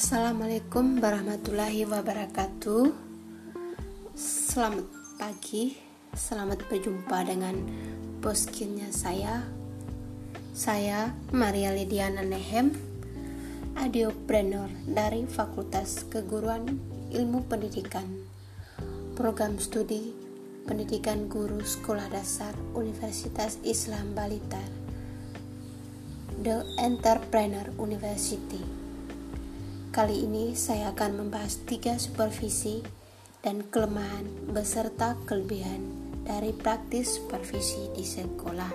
Assalamualaikum warahmatullahi wabarakatuh. Selamat pagi, selamat berjumpa dengan boskinnya saya. Saya Maria Lidiana Nehem, audiopreneur dari Fakultas Keguruan Ilmu Pendidikan, Program Studi Pendidikan Guru Sekolah Dasar Universitas Islam Balitar, The Entrepreneur University. Kali ini saya akan membahas tiga supervisi dan kelemahan beserta kelebihan dari praktis supervisi di sekolah.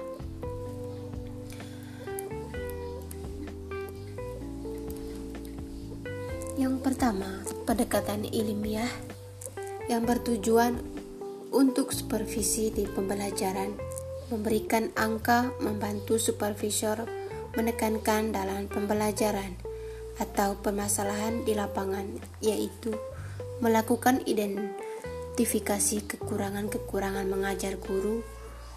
Yang pertama, pendekatan ilmiah yang bertujuan untuk supervisi di pembelajaran, memberikan angka membantu supervisor menekankan dalam pembelajaran atau permasalahan di lapangan, yaitu melakukan identifikasi kekurangan-kekurangan mengajar guru,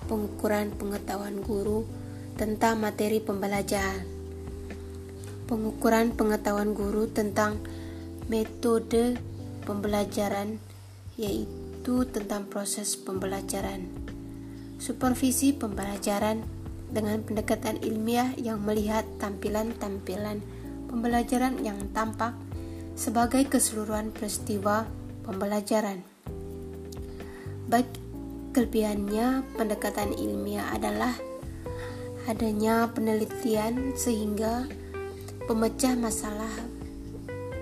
pengukuran pengetahuan guru tentang materi pembelajaran, pengukuran pengetahuan guru tentang metode pembelajaran, yaitu tentang proses pembelajaran, supervisi pembelajaran dengan pendekatan ilmiah yang melihat tampilan-tampilan pembelajaran yang tampak sebagai keseluruhan peristiwa pembelajaran. Baik kelebihannya pendekatan ilmiah adalah adanya penelitian sehingga pemecah masalah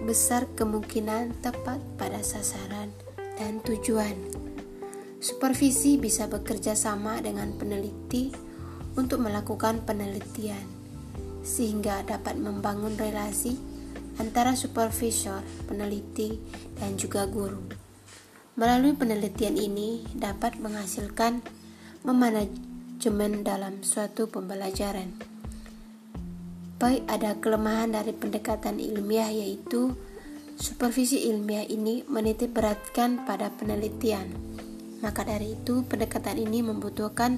besar kemungkinan tepat pada sasaran dan tujuan. Supervisi bisa bekerja sama dengan peneliti untuk melakukan penelitian sehingga dapat membangun relasi antara supervisor, peneliti, dan juga guru. Melalui penelitian ini dapat menghasilkan memanajemen dalam suatu pembelajaran. Baik ada kelemahan dari pendekatan ilmiah yaitu supervisi ilmiah ini menitik beratkan pada penelitian. Maka dari itu pendekatan ini membutuhkan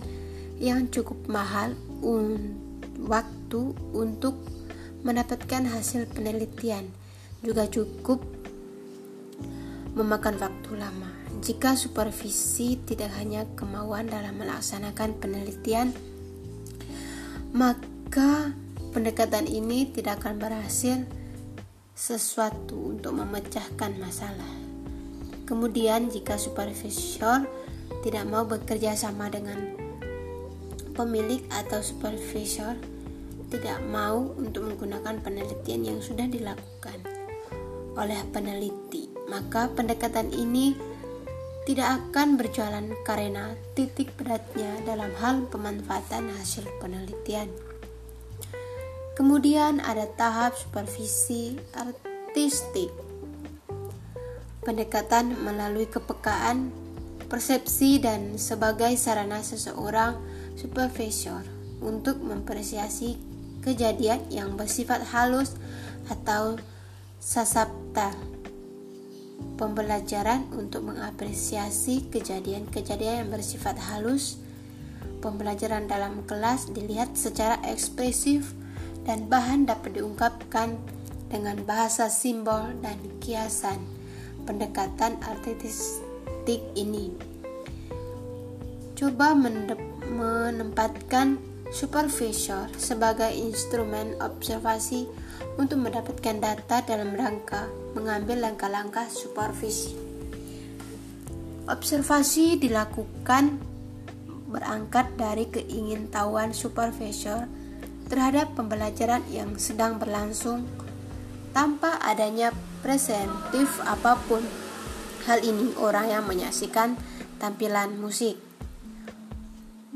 yang cukup mahal untuk waktu untuk mendapatkan hasil penelitian juga cukup memakan waktu lama. Jika supervisi tidak hanya kemauan dalam melaksanakan penelitian, maka pendekatan ini tidak akan berhasil sesuatu untuk memecahkan masalah. Kemudian, jika supervisor tidak mau bekerja sama dengan pemilik atau supervisor tidak mau untuk menggunakan penelitian yang sudah dilakukan oleh peneliti, maka pendekatan ini tidak akan berjalan karena titik beratnya dalam hal pemanfaatan hasil penelitian. Kemudian ada tahap supervisi artistik. Pendekatan melalui kepekaan, persepsi dan sebagai sarana seseorang supervisor untuk mempresiasi kejadian yang bersifat halus atau sasapta pembelajaran untuk mengapresiasi kejadian-kejadian yang bersifat halus. Pembelajaran dalam kelas dilihat secara ekspresif dan bahan dapat diungkapkan dengan bahasa simbol dan kiasan. Pendekatan artistik ini. Coba menempatkan supervisor sebagai instrumen observasi untuk mendapatkan data dalam rangka mengambil langkah-langkah supervisi. Observasi dilakukan berangkat dari keingintahuan supervisor terhadap pembelajaran yang sedang berlangsung tanpa adanya presentif apa pun. Hal ini orang yang menyaksikan tampilan musik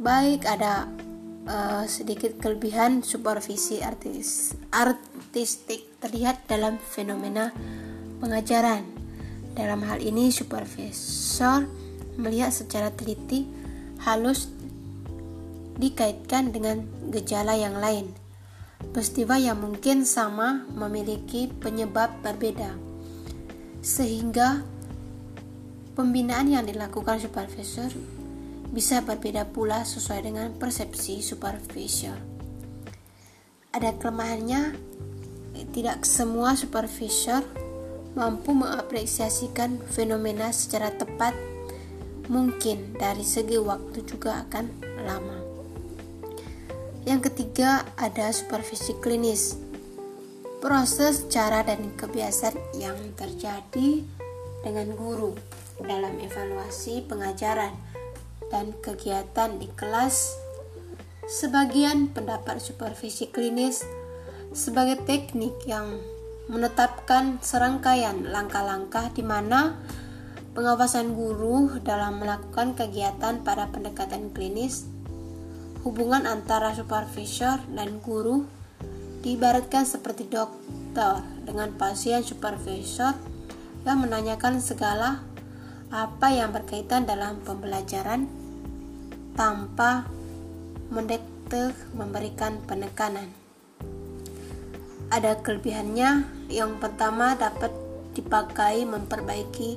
baik ada uh, sedikit kelebihan supervisi artis artistik terlihat dalam fenomena pengajaran. Dalam hal ini supervisor melihat secara teliti halus dikaitkan dengan gejala yang lain. Peristiwa yang mungkin sama memiliki penyebab berbeda. Sehingga pembinaan yang dilakukan supervisor bisa berbeda pula sesuai dengan persepsi supervisor. Ada kelemahannya tidak semua supervisor mampu mengapresiasikan fenomena secara tepat mungkin dari segi waktu juga akan lama. Yang ketiga ada supervisi klinis. Proses, cara, dan kebiasaan yang terjadi dengan guru dalam evaluasi pengajaran dan kegiatan di kelas. Sebagian pendapat supervisi klinis sebagai teknik yang menetapkan serangkaian langkah-langkah di mana pengawasan guru dalam melakukan kegiatan pada pendekatan klinis, hubungan antara supervisor dan guru diibaratkan seperti dokter dengan pasien supervisor yang menanyakan segala apa yang berkaitan dalam pembelajaran tanpa mendekte memberikan penekanan ada kelebihannya. Yang pertama dapat dipakai memperbaiki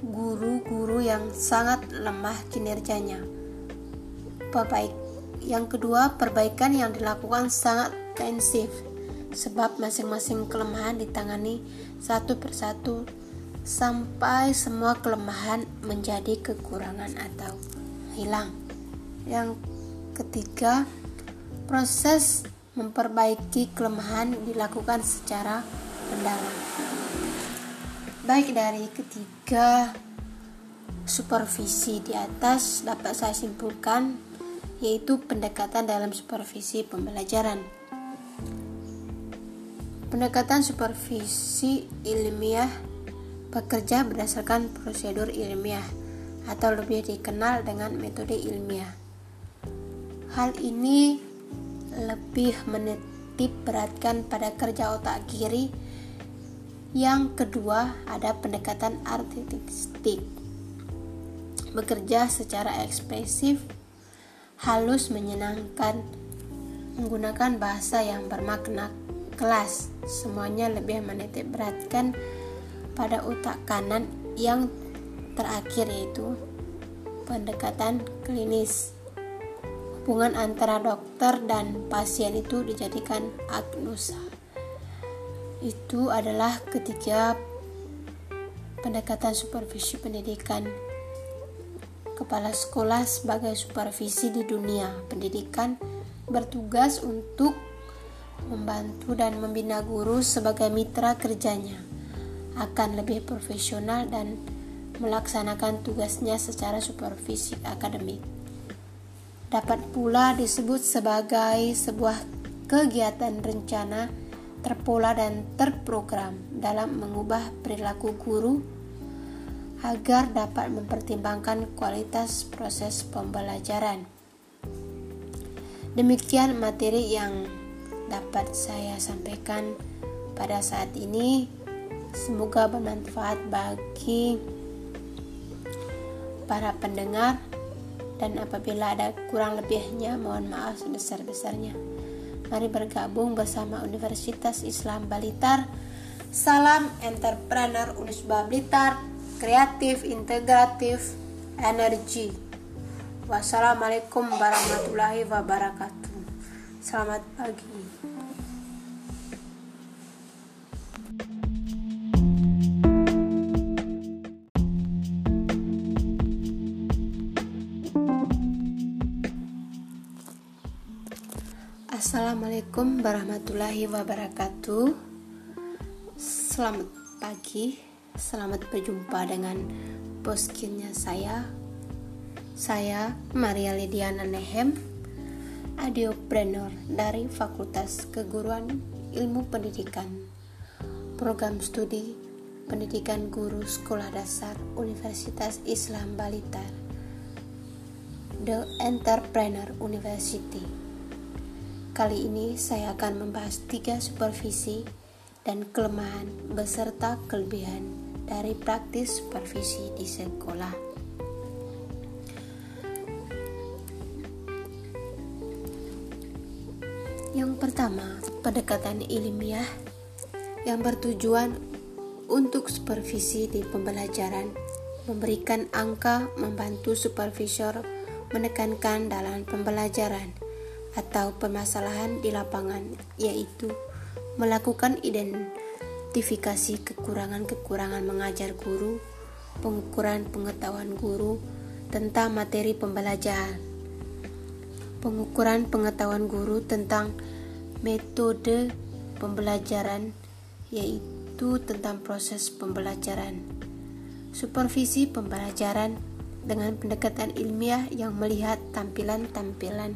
guru-guru yang sangat lemah kinerjanya. Perbaik. Yang kedua, perbaikan yang dilakukan sangat intensif sebab masing-masing kelemahan ditangani satu persatu sampai semua kelemahan menjadi kekurangan atau hilang. Yang ketiga, proses memperbaiki kelemahan dilakukan secara mendalam. Baik dari ketiga supervisi di atas dapat saya simpulkan yaitu pendekatan dalam supervisi pembelajaran. Pendekatan supervisi ilmiah bekerja berdasarkan prosedur ilmiah atau lebih dikenal dengan metode ilmiah. Hal ini lebih menitip beratkan pada kerja otak kiri. Yang kedua, ada pendekatan artistik. Bekerja secara ekspresif, halus menyenangkan, menggunakan bahasa yang bermakna kelas. Semuanya lebih menitip beratkan pada otak kanan yang terakhir yaitu pendekatan klinis hubungan antara dokter dan pasien itu dijadikan agnosa. Itu adalah ketiga pendekatan supervisi pendidikan. Kepala sekolah sebagai supervisi di dunia pendidikan bertugas untuk membantu dan membina guru sebagai mitra kerjanya. Akan lebih profesional dan melaksanakan tugasnya secara supervisi akademik dapat pula disebut sebagai sebuah kegiatan rencana terpola dan terprogram dalam mengubah perilaku guru agar dapat mempertimbangkan kualitas proses pembelajaran. Demikian materi yang dapat saya sampaikan pada saat ini. Semoga bermanfaat bagi para pendengar dan apabila ada kurang lebihnya mohon maaf sebesar-besarnya. Mari bergabung bersama Universitas Islam Balitar. Salam entrepreneur Unisba Blitar, kreatif, integratif, energi. Wassalamualaikum warahmatullahi wabarakatuh. Selamat pagi. Assalamualaikum warahmatullahi wabarakatuh. Selamat pagi Selamat berjumpa dengan poskinnya saya. Saya Maria Lidiana Nehem Adiopreneur dari Fakultas Keguruan Ilmu Pendidikan. Program Studi Pendidikan Guru Sekolah Dasar Universitas Islam Balitar The Entrepreneur University Kali ini saya akan membahas tiga supervisi dan kelemahan beserta kelebihan dari praktis supervisi di sekolah. Yang pertama, pendekatan ilmiah yang bertujuan untuk supervisi di pembelajaran, memberikan angka membantu supervisor menekankan dalam pembelajaran atau permasalahan di lapangan, yaitu melakukan identifikasi kekurangan-kekurangan mengajar guru, pengukuran pengetahuan guru tentang materi pembelajaran, pengukuran pengetahuan guru tentang metode pembelajaran, yaitu tentang proses pembelajaran, supervisi pembelajaran dengan pendekatan ilmiah yang melihat tampilan-tampilan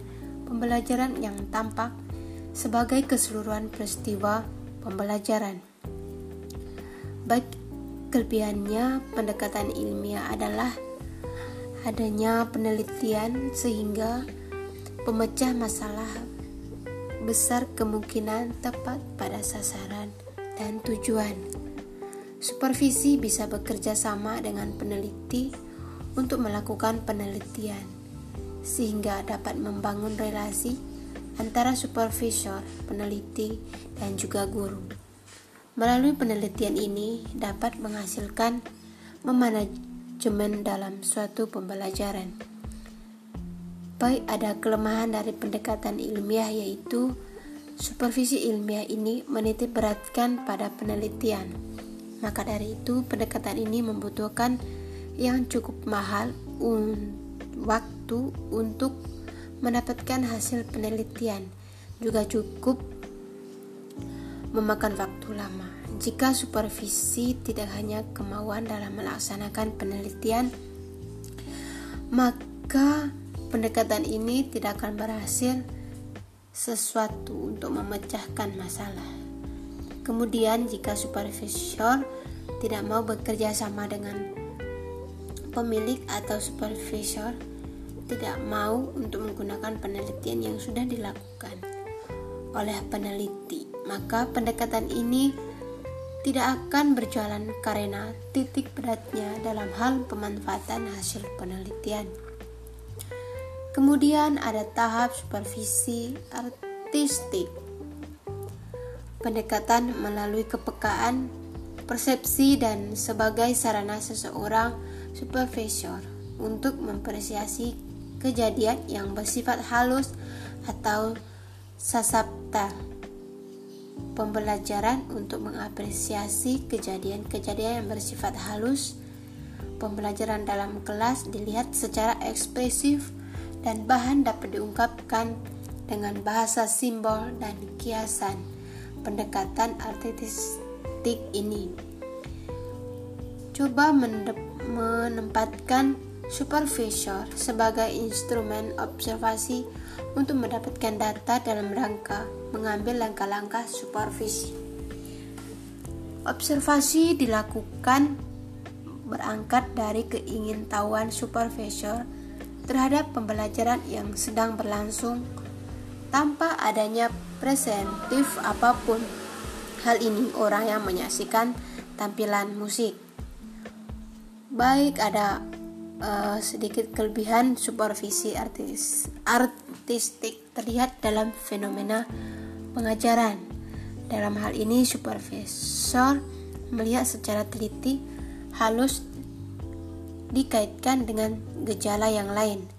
pembelajaran yang tampak sebagai keseluruhan peristiwa pembelajaran. Baik kelebihannya pendekatan ilmiah adalah adanya penelitian sehingga pemecah masalah besar kemungkinan tepat pada sasaran dan tujuan. Supervisi bisa bekerja sama dengan peneliti untuk melakukan penelitian, sehingga dapat membangun relasi antara supervisor, peneliti, dan juga guru. Melalui penelitian ini dapat menghasilkan memanajemen dalam suatu pembelajaran. Baik ada kelemahan dari pendekatan ilmiah yaitu supervisi ilmiah ini menitik beratkan pada penelitian. Maka dari itu pendekatan ini membutuhkan yang cukup mahal un waktu untuk mendapatkan hasil penelitian juga cukup memakan waktu lama. Jika supervisi tidak hanya kemauan dalam melaksanakan penelitian, maka pendekatan ini tidak akan berhasil sesuatu untuk memecahkan masalah. Kemudian, jika supervisor tidak mau bekerja sama dengan pemilik atau supervisor tidak mau untuk menggunakan penelitian yang sudah dilakukan oleh peneliti, maka pendekatan ini tidak akan berjalan karena titik beratnya dalam hal pemanfaatan hasil penelitian. Kemudian ada tahap supervisi artistik. Pendekatan melalui kepekaan, persepsi dan sebagai sarana seseorang supervisor untuk mempresiasi kejadian yang bersifat halus atau sasapta pembelajaran untuk mengapresiasi kejadian-kejadian yang bersifat halus. Pembelajaran dalam kelas dilihat secara ekspresif dan bahan dapat diungkapkan dengan bahasa simbol dan kiasan. Pendekatan artistik ini. Coba mendep menempatkan supervisor sebagai instrumen observasi untuk mendapatkan data dalam rangka mengambil langkah-langkah supervisi. Observasi dilakukan berangkat dari keingintahuan supervisor terhadap pembelajaran yang sedang berlangsung tanpa adanya presentif apa pun. Hal ini orang yang menyaksikan tampilan musik baik ada uh, sedikit kelebihan supervisi artis artistik terlihat dalam fenomena pengajaran. Dalam hal ini supervisor melihat secara teliti halus dikaitkan dengan gejala yang lain.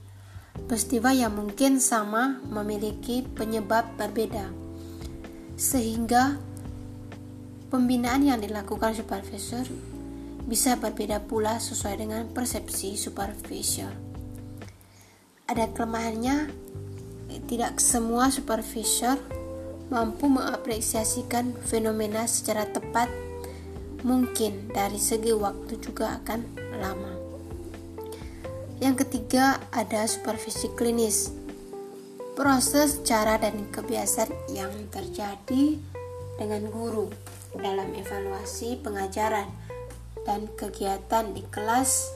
Peristiwa yang mungkin sama memiliki penyebab berbeda. Sehingga pembinaan yang dilakukan supervisor bisa berbeda pula sesuai dengan persepsi supervisor. Ada kelemahannya, tidak semua supervisor mampu mengapresiasikan fenomena secara tepat. Mungkin dari segi waktu juga akan lama. Yang ketiga, ada supervisi klinis. Proses, cara, dan kebiasaan yang terjadi dengan guru dalam evaluasi pengajaran dan kegiatan di kelas.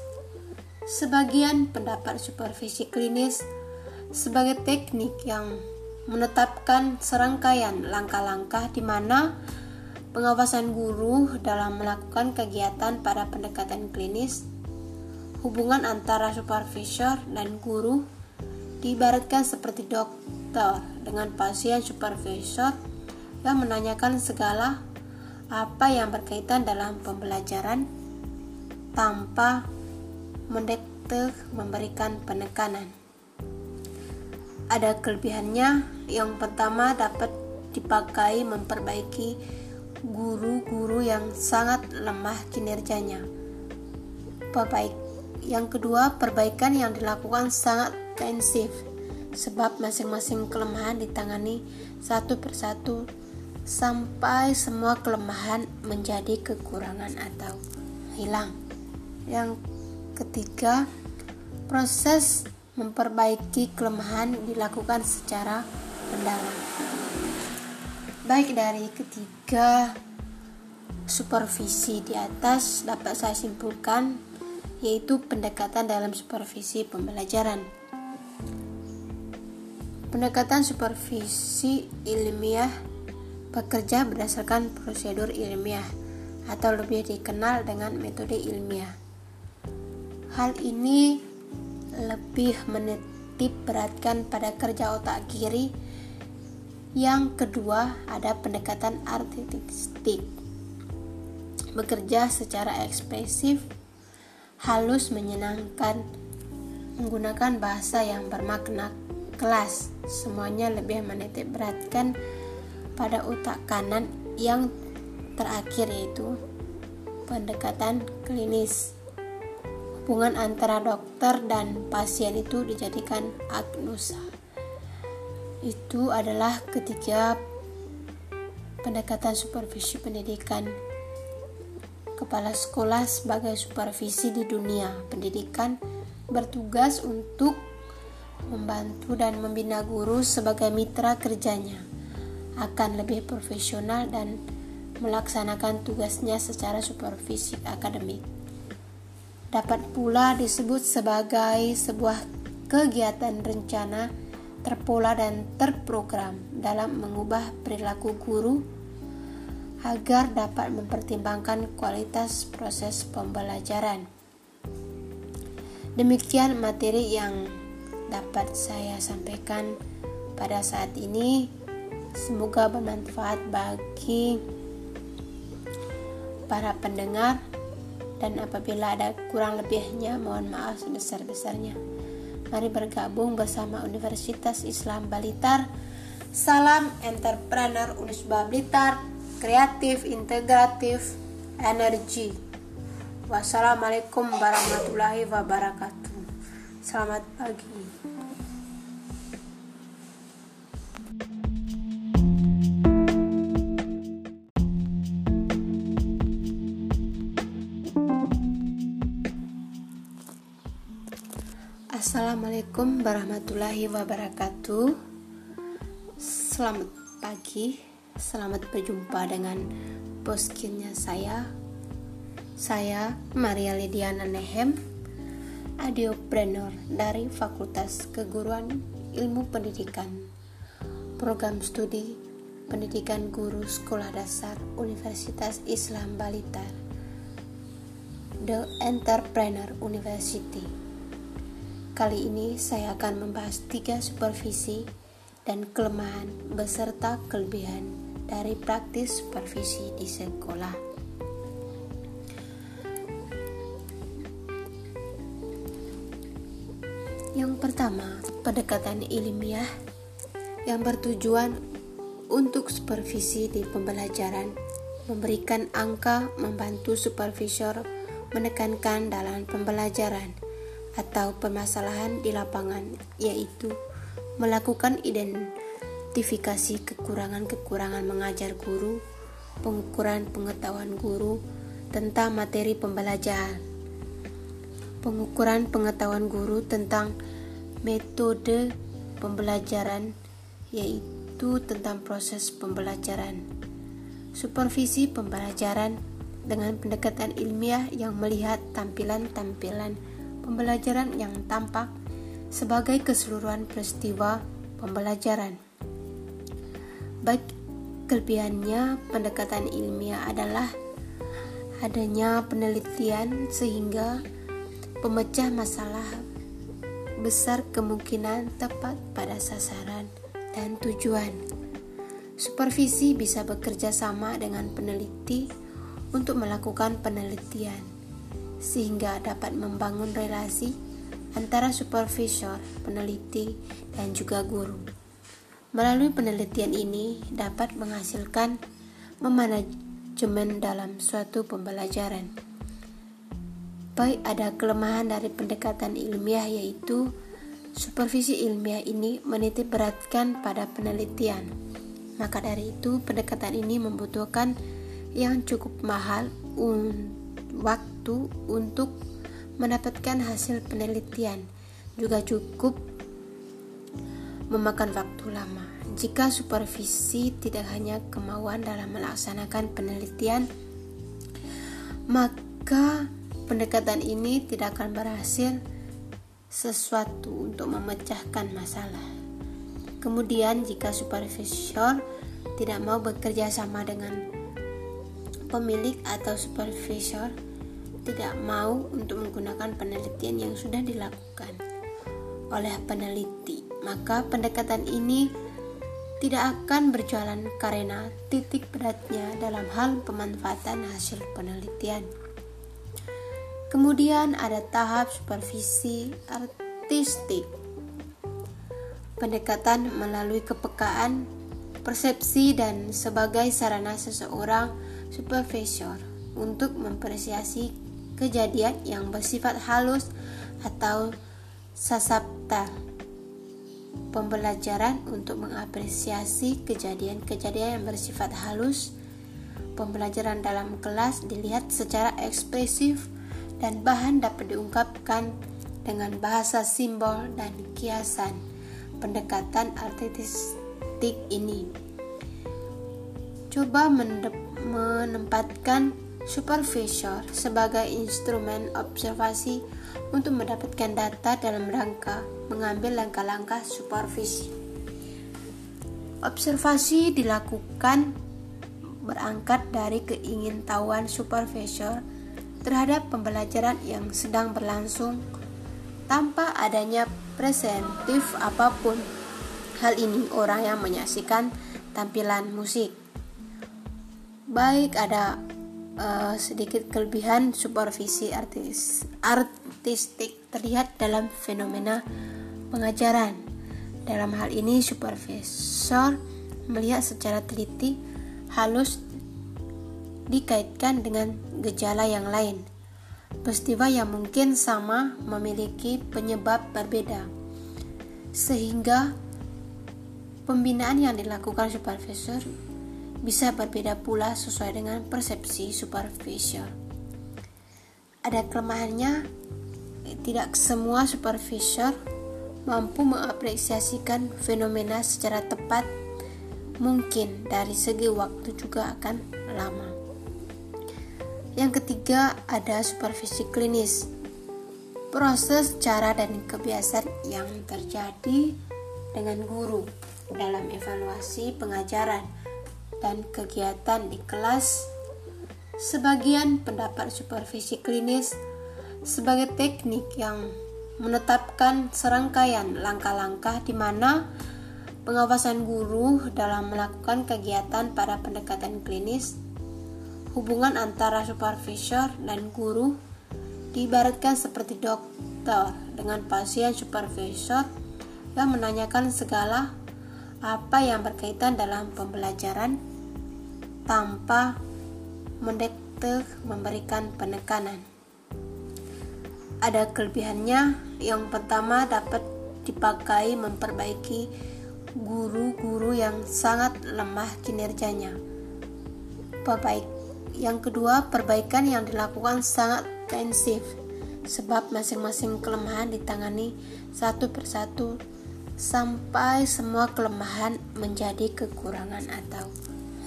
Sebagian pendapat supervisi klinis sebagai teknik yang menetapkan serangkaian langkah-langkah di mana pengawasan guru dalam melakukan kegiatan pada pendekatan klinis, hubungan antara supervisor dan guru diibaratkan seperti dokter dengan pasien supervisor yang menanyakan segala apa yang berkaitan dalam pembelajaran tanpa mendekte memberikan penekanan. Ada kelebihannya, yang pertama dapat dipakai memperbaiki guru-guru yang sangat lemah kinerjanya. Perbaik. Yang kedua, perbaikan yang dilakukan sangat intensif sebab masing-masing kelemahan ditangani satu persatu sampai semua kelemahan menjadi kekurangan atau hilang. Yang ketiga, proses memperbaiki kelemahan dilakukan secara mendalam. Baik dari ketiga supervisi di atas dapat saya simpulkan yaitu pendekatan dalam supervisi pembelajaran. Pendekatan supervisi ilmiah bekerja berdasarkan prosedur ilmiah atau lebih dikenal dengan metode ilmiah. Hal ini lebih menitip beratkan pada kerja otak kiri. Yang kedua, ada pendekatan artistik. Bekerja secara ekspresif, halus menyenangkan, menggunakan bahasa yang bermakna kelas. Semuanya lebih menitip beratkan pada otak kanan yang terakhir yaitu pendekatan klinis. Hubungan antara dokter dan pasien itu dijadikan agnosa. Itu adalah ketiga pendekatan supervisi pendidikan kepala sekolah sebagai supervisi di dunia pendidikan bertugas untuk membantu dan membina guru sebagai mitra kerjanya akan lebih profesional dan melaksanakan tugasnya secara supervisi akademik. Dapat pula disebut sebagai sebuah kegiatan rencana terpola dan terprogram dalam mengubah perilaku guru agar dapat mempertimbangkan kualitas proses pembelajaran. Demikian materi yang dapat saya sampaikan pada saat ini. Semoga bermanfaat bagi para pendengar dan apabila ada kurang lebihnya mohon maaf sebesar-besarnya. Mari bergabung bersama Universitas Islam Balitar. Salam entrepreneur Unisba Blitar, kreatif, integratif, energi. Wassalamualaikum warahmatullahi wabarakatuh. Selamat pagi. Assalamualaikum warahmatullahi wabarakatuh. Selamat pagi. Selamat berjumpa dengan boskinnya saya. Saya Maria Lidiana Nehem Adiopreneur dari Fakultas Keguruan Ilmu Pendidikan. Program Studi Pendidikan Guru Sekolah Dasar Universitas Islam Balitar The Entrepreneur University Kali ini saya akan membahas tiga supervisi dan kelemahan beserta kelebihan dari praktis supervisi di sekolah. Yang pertama, pendekatan ilmiah yang bertujuan untuk supervisi di pembelajaran, memberikan angka membantu supervisor menekankan dalam pembelajaran atau permasalahan di lapangan, yaitu melakukan identifikasi kekurangan-kekurangan mengajar guru, pengukuran pengetahuan guru tentang materi pembelajaran, pengukuran pengetahuan guru tentang metode pembelajaran, yaitu tentang proses pembelajaran, supervisi pembelajaran dengan pendekatan ilmiah yang melihat tampilan-tampilan pembelajaran yang tampak sebagai keseluruhan peristiwa pembelajaran. Baik kelebihannya pendekatan ilmiah adalah adanya penelitian sehingga pemecah masalah besar kemungkinan tepat pada sasaran dan tujuan. Supervisi bisa bekerja sama dengan peneliti untuk melakukan penelitian sehingga dapat membangun relasi antara supervisor, peneliti, dan juga guru. Melalui penelitian ini dapat menghasilkan memanajemen dalam suatu pembelajaran. Baik ada kelemahan dari pendekatan ilmiah yaitu supervisi ilmiah ini menitik beratkan pada penelitian. Maka dari itu pendekatan ini membutuhkan yang cukup mahal un waktu untuk mendapatkan hasil penelitian juga cukup memakan waktu lama. Jika supervisi tidak hanya kemauan dalam melaksanakan penelitian, maka pendekatan ini tidak akan berhasil sesuatu untuk memecahkan masalah. Kemudian, jika supervisor tidak mau bekerja sama dengan pemilik atau supervisor, tidak mau untuk menggunakan penelitian yang sudah dilakukan oleh peneliti, maka pendekatan ini tidak akan berjalan karena titik beratnya dalam hal pemanfaatan hasil penelitian. Kemudian ada tahap supervisi artistik. Pendekatan melalui kepekaan, persepsi dan sebagai sarana seseorang supervisor untuk mempresiasi kejadian yang bersifat halus atau sasapta pembelajaran untuk mengapresiasi kejadian-kejadian yang bersifat halus. Pembelajaran dalam kelas dilihat secara ekspresif dan bahan dapat diungkapkan dengan bahasa simbol dan kiasan pendekatan artistik ini. Coba menempatkan supervisor sebagai instrumen observasi untuk mendapatkan data dalam rangka mengambil langkah-langkah supervisi. Observasi dilakukan berangkat dari keingintahuan supervisor terhadap pembelajaran yang sedang berlangsung tanpa adanya presentif apa pun. Hal ini orang yang menyaksikan tampilan musik. Baik ada uh, sedikit kelebihan supervisi artis artistik terlihat dalam fenomena pengajaran. Dalam hal ini supervisor melihat secara teliti halus dikaitkan dengan gejala yang lain. Peristiwa yang mungkin sama memiliki penyebab berbeda. Sehingga pembinaan yang dilakukan supervisor bisa berbeda pula sesuai dengan persepsi superficial. Ada kelemahannya, tidak semua supervisor mampu mengapresiasikan fenomena secara tepat. Mungkin dari segi waktu juga akan lama. Yang ketiga ada supervisi klinis. Proses, cara, dan kebiasaan yang terjadi dengan guru dalam evaluasi pengajaran dan kegiatan di kelas, sebagian pendapat supervisi klinis sebagai teknik yang menetapkan serangkaian langkah-langkah di mana pengawasan guru dalam melakukan kegiatan pada pendekatan klinis, hubungan antara supervisor dan guru diibaratkan seperti dokter dengan pasien supervisor yang menanyakan segala apa yang berkaitan dalam pembelajaran tanpa mendekte memberikan penekanan. Ada kelebihannya, yang pertama dapat dipakai memperbaiki guru-guru yang sangat lemah kinerjanya. Perbaik. Yang kedua, perbaikan yang dilakukan sangat intensif sebab masing-masing kelemahan ditangani satu persatu sampai semua kelemahan menjadi kekurangan atau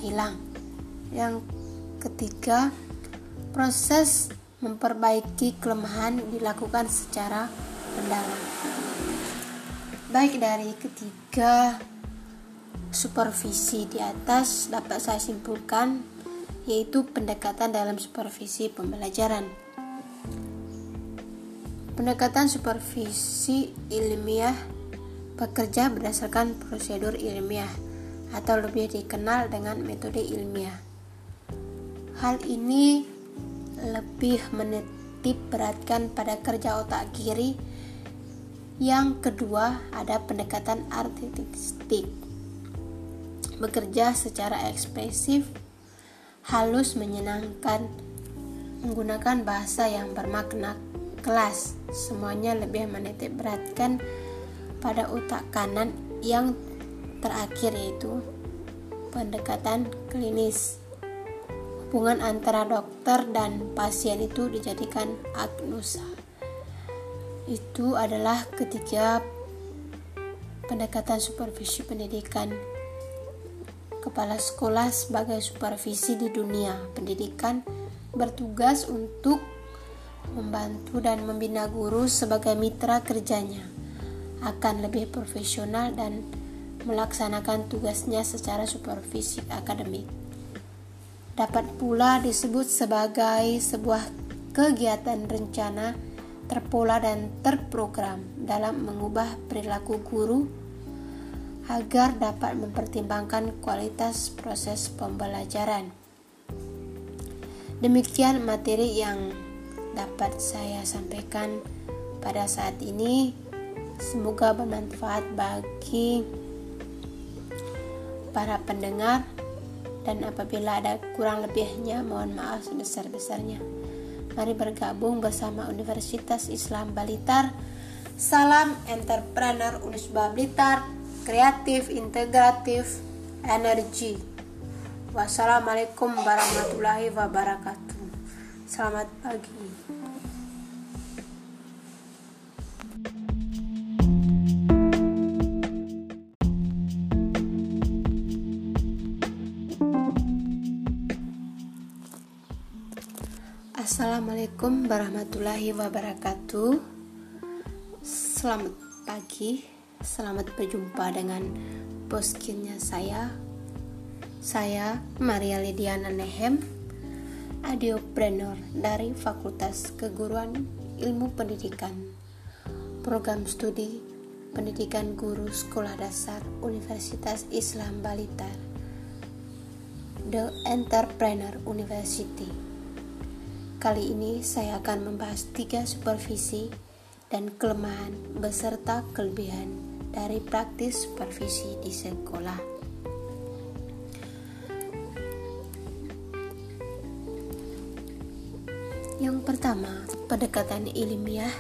hilang. Yang ketiga, proses memperbaiki kelemahan dilakukan secara mendalam. Baik dari ketiga supervisi di atas dapat saya simpulkan yaitu pendekatan dalam supervisi pembelajaran. Pendekatan supervisi ilmiah bekerja berdasarkan prosedur ilmiah atau lebih dikenal dengan metode ilmiah. Hal ini lebih menitip beratkan pada kerja otak kiri. Yang kedua, ada pendekatan artistik. bekerja secara ekspresif, halus, menyenangkan, menggunakan bahasa yang bermakna kelas. Semuanya lebih menitik beratkan pada otak kanan yang terakhir yaitu pendekatan klinis. Hubungan antara dokter dan pasien itu dijadikan agnosa. Itu adalah ketiga pendekatan supervisi pendidikan kepala sekolah sebagai supervisi di dunia pendidikan bertugas untuk membantu dan membina guru sebagai mitra kerjanya akan lebih profesional dan melaksanakan tugasnya secara supervisi akademik. Dapat pula disebut sebagai sebuah kegiatan rencana terpola dan terprogram dalam mengubah perilaku guru agar dapat mempertimbangkan kualitas proses pembelajaran. Demikian materi yang dapat saya sampaikan pada saat ini. Semoga bermanfaat bagi para pendengar dan apabila ada kurang lebihnya mohon maaf sebesar-besarnya. Mari bergabung bersama Universitas Islam Balitar. Salam entrepreneur Unisba Blitar kreatif, integratif, energi. Wassalamualaikum warahmatullahi wabarakatuh. Selamat pagi. Assalamualaikum warahmatullahi wabarakatuh. Selamat pagi. Selamat berjumpa dengan boskinnya saya Saya Maria Lidiana Nehem Adiopreneur dari Fakultas Keguruan Ilmu Pendidikan Program Studi Pendidikan Guru Sekolah Dasar Universitas Islam Balitar The Entrepreneur University Kali ini saya akan membahas tiga supervisi dan kelemahan beserta kelebihan dari praktis supervisi di sekolah. Yang pertama, pendekatan ilmiah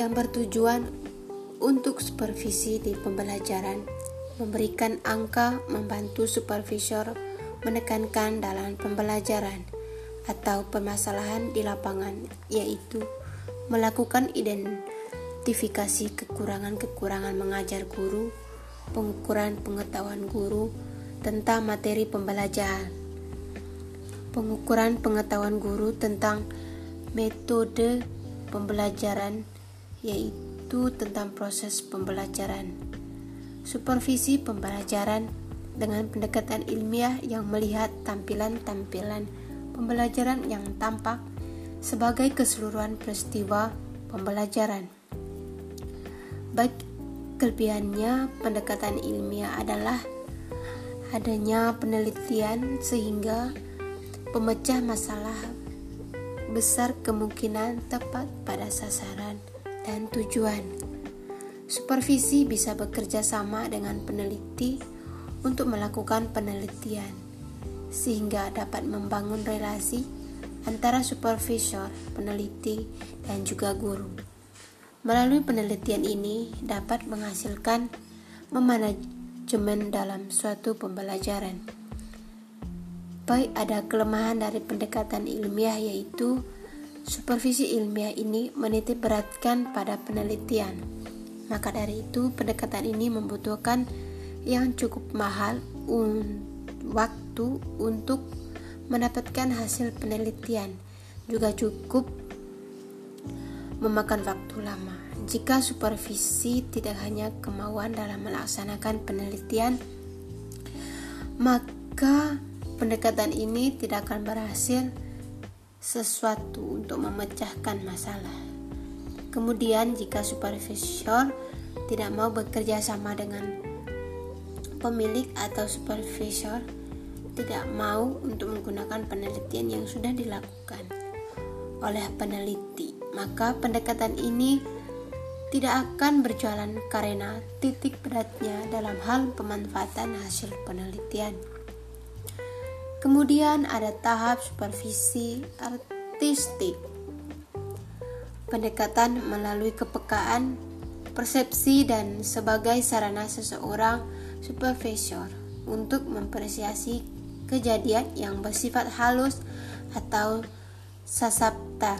yang bertujuan untuk supervisi di pembelajaran, memberikan angka membantu supervisor menekankan dalam pembelajaran atau permasalahan di lapangan, yaitu melakukan identifikasi kekurangan-kekurangan mengajar guru, pengukuran pengetahuan guru tentang materi pembelajaran, pengukuran pengetahuan guru tentang metode pembelajaran, yaitu tentang proses pembelajaran, supervisi pembelajaran dengan pendekatan ilmiah yang melihat tampilan-tampilan pembelajaran yang tampak sebagai keseluruhan peristiwa pembelajaran. Baik kelebihannya pendekatan ilmiah adalah adanya penelitian sehingga pemecah masalah besar kemungkinan tepat pada sasaran dan tujuan. Supervisi bisa bekerja sama dengan peneliti untuk melakukan penelitian, sehingga dapat membangun relasi antara supervisor, peneliti, dan juga guru. Melalui penelitian ini dapat menghasilkan memanajemen dalam suatu pembelajaran. Baik ada kelemahan dari pendekatan ilmiah yaitu supervisi ilmiah ini menitik beratkan pada penelitian. Maka dari itu pendekatan ini membutuhkan yang cukup mahal un untuk mendapatkan hasil penelitian juga cukup memakan waktu lama. Jika supervisi tidak hanya kemauan dalam melaksanakan penelitian, maka pendekatan ini tidak akan berhasil sesuatu untuk memecahkan masalah. Kemudian, jika supervisor tidak mau bekerja sama dengan pemilik atau supervisor tidak mau untuk menggunakan penelitian yang sudah dilakukan oleh peneliti maka pendekatan ini tidak akan berjalan karena titik beratnya dalam hal pemanfaatan hasil penelitian. Kemudian ada tahap supervisi artistik. Pendekatan melalui kepekaan, persepsi dan sebagai sarana seseorang supervisor untuk mempresiasi kejadian yang bersifat halus atau sasapta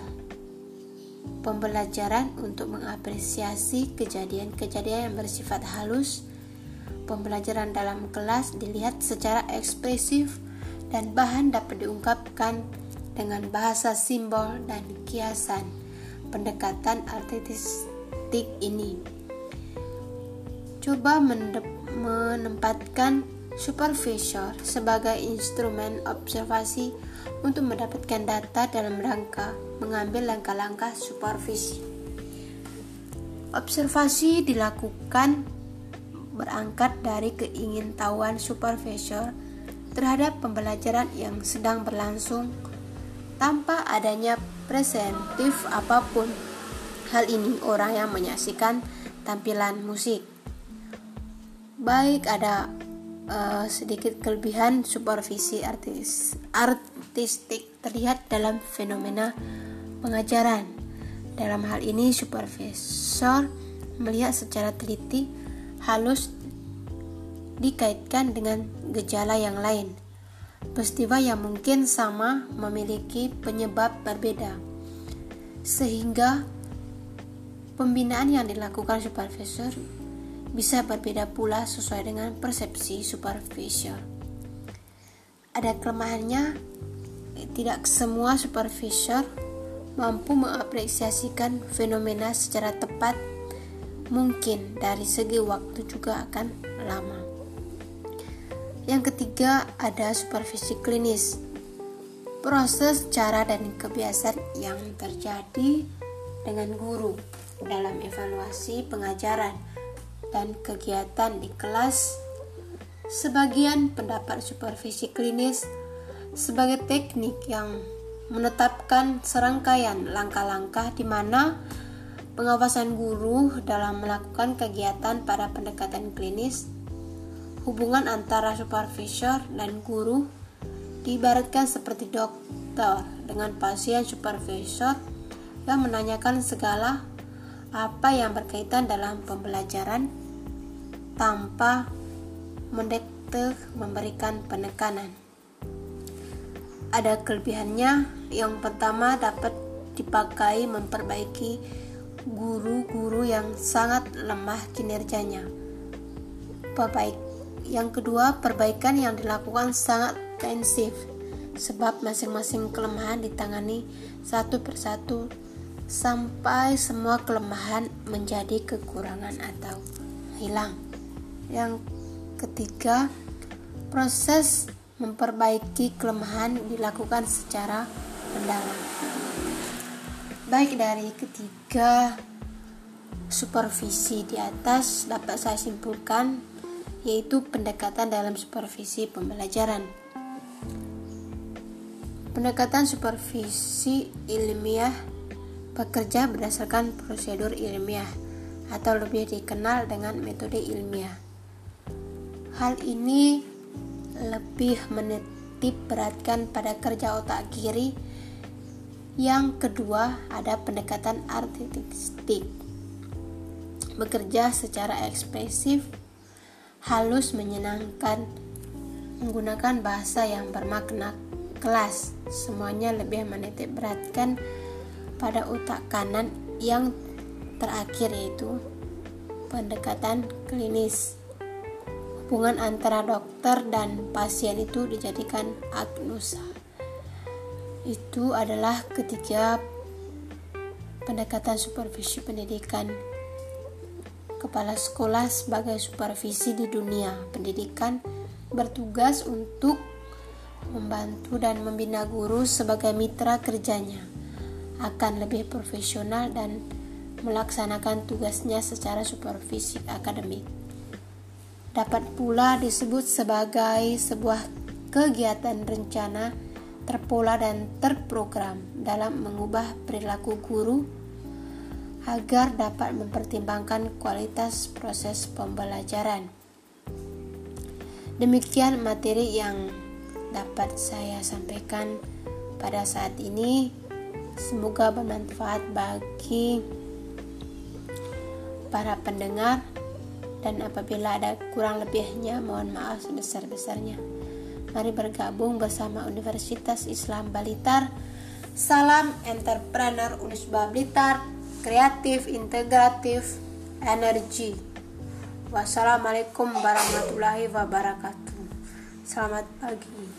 pembelajaran untuk mengapresiasi kejadian-kejadian yang bersifat halus. Pembelajaran dalam kelas dilihat secara ekspresif dan bahan dapat diungkapkan dengan bahasa simbol dan kiasan. Pendekatan artistik ini coba menempatkan supervisor sebagai instrumen observasi untuk mendapatkan data dalam rangka mengambil langkah-langkah supervisi. Observasi dilakukan berangkat dari keingintahuan supervisor terhadap pembelajaran yang sedang berlangsung tanpa adanya presentif apa pun. Hal ini orang yang menyaksikan tampilan musik. Baik ada uh, sedikit kelebihan supervisi artis artistik terlihat dalam fenomena pengajaran. Dalam hal ini supervisor melihat secara teliti halus dikaitkan dengan gejala yang lain. Peristiwa yang mungkin sama memiliki penyebab berbeda. Sehingga pembinaan yang dilakukan supervisor bisa berbeda pula sesuai dengan persepsi supervisor. Ada kelemahannya, tidak semua supervisor mampu mengapresiasikan fenomena secara tepat. Mungkin dari segi waktu juga akan lama. Yang ketiga ada supervisi klinis. Proses, cara, dan kebiasaan yang terjadi dengan guru dalam evaluasi pengajaran dan kegiatan di kelas. Sebagian pendapat supervisi klinis sebagai teknik yang menetapkan serangkaian langkah-langkah di mana pengawasan guru dalam melakukan kegiatan pada pendekatan klinis, hubungan antara supervisor dan guru diibaratkan seperti dokter dengan pasien supervisor yang menanyakan segala apa yang berkaitan dalam pembelajaran tanpa mendekte memberikan penekanan. Ada kelebihannya, yang pertama dapat dipakai memperbaiki guru-guru yang sangat lemah kinerjanya. Perbaik. Yang kedua, perbaikan yang dilakukan sangat intensif sebab masing-masing kelemahan ditangani satu persatu sampai semua kelemahan menjadi kekurangan atau hilang. Yang ketiga, proses memperbaiki kelemahan dilakukan secara mendalam. Baik dari ketiga supervisi di atas dapat saya simpulkan yaitu pendekatan dalam supervisi pembelajaran. Pendekatan supervisi ilmiah bekerja berdasarkan prosedur ilmiah atau lebih dikenal dengan metode ilmiah. Hal ini lebih menitip beratkan pada kerja otak kiri. Yang kedua, ada pendekatan artistik. Bekerja secara ekspresif, halus menyenangkan, menggunakan bahasa yang bermakna kelas. Semuanya lebih menitik beratkan pada otak kanan yang terakhir yaitu pendekatan klinis. Hubungan antara dokter dan pasien itu dijadikan agnosa. Itu adalah ketiga pendekatan supervisi pendidikan kepala sekolah sebagai supervisi di dunia pendidikan bertugas untuk membantu dan membina guru sebagai mitra kerjanya akan lebih profesional dan melaksanakan tugasnya secara supervisi akademik. Dapat pula disebut sebagai sebuah kegiatan rencana terpola dan terprogram dalam mengubah perilaku guru agar dapat mempertimbangkan kualitas proses pembelajaran. Demikian materi yang dapat saya sampaikan pada saat ini. Semoga bermanfaat bagi para pendengar dan apabila ada kurang lebihnya mohon maaf sebesar-besarnya. Mari bergabung bersama Universitas Islam Balitar. Salam entrepreneur Unisba Blitar, kreatif, integratif, energi. Wassalamualaikum warahmatullahi wabarakatuh. Selamat pagi.